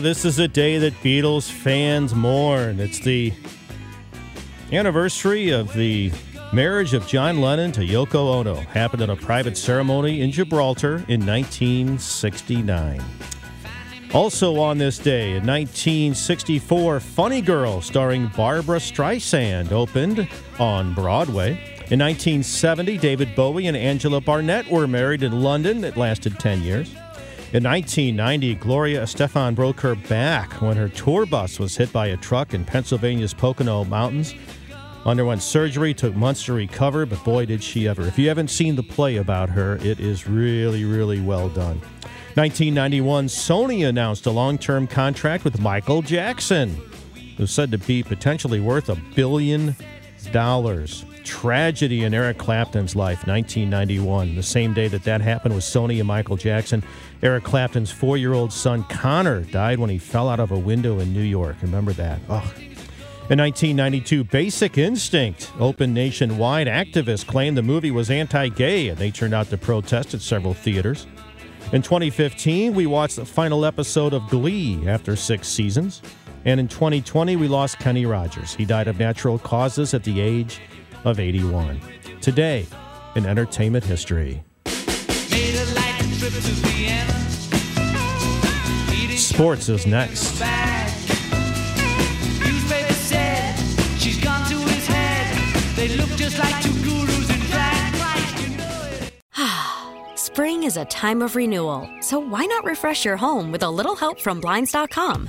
This is a day that Beatles fans mourn. It's the anniversary of the marriage of John Lennon to Yoko Ono. Happened at a private ceremony in Gibraltar in 1969. Also on this day, in 1964, Funny Girl, starring Barbara Streisand, opened on Broadway. In 1970, David Bowie and Angela Barnett were married in London. It lasted 10 years. In 1990, Gloria Estefan broke her back when her tour bus was hit by a truck in Pennsylvania's Pocono Mountains. Underwent surgery, took months to recover, but boy, did she ever. If you haven't seen the play about her, it is really, really well done. 1991, Sony announced a long term contract with Michael Jackson, who's said to be potentially worth a billion dollars. Tragedy in Eric Clapton's life, 1991. The same day that that happened with Sony and Michael Jackson, Eric Clapton's four year old son Connor died when he fell out of a window in New York. Remember that? Oh. In 1992, Basic Instinct opened nationwide. Activists claimed the movie was anti gay, and they turned out to protest at several theaters. In 2015, we watched the final episode of Glee after six seasons. And in 2020, we lost Kenny Rogers. He died of natural causes at the age of 81. Today, in entertainment history. Made a light trip to Vienna. Eating Sports is next. back. Newspaper said she's gone to his head. They look just like two gurus in drag. Christ, you know it. Spring is a time of renewal, so why not refresh your home with a little help from Blinds.com?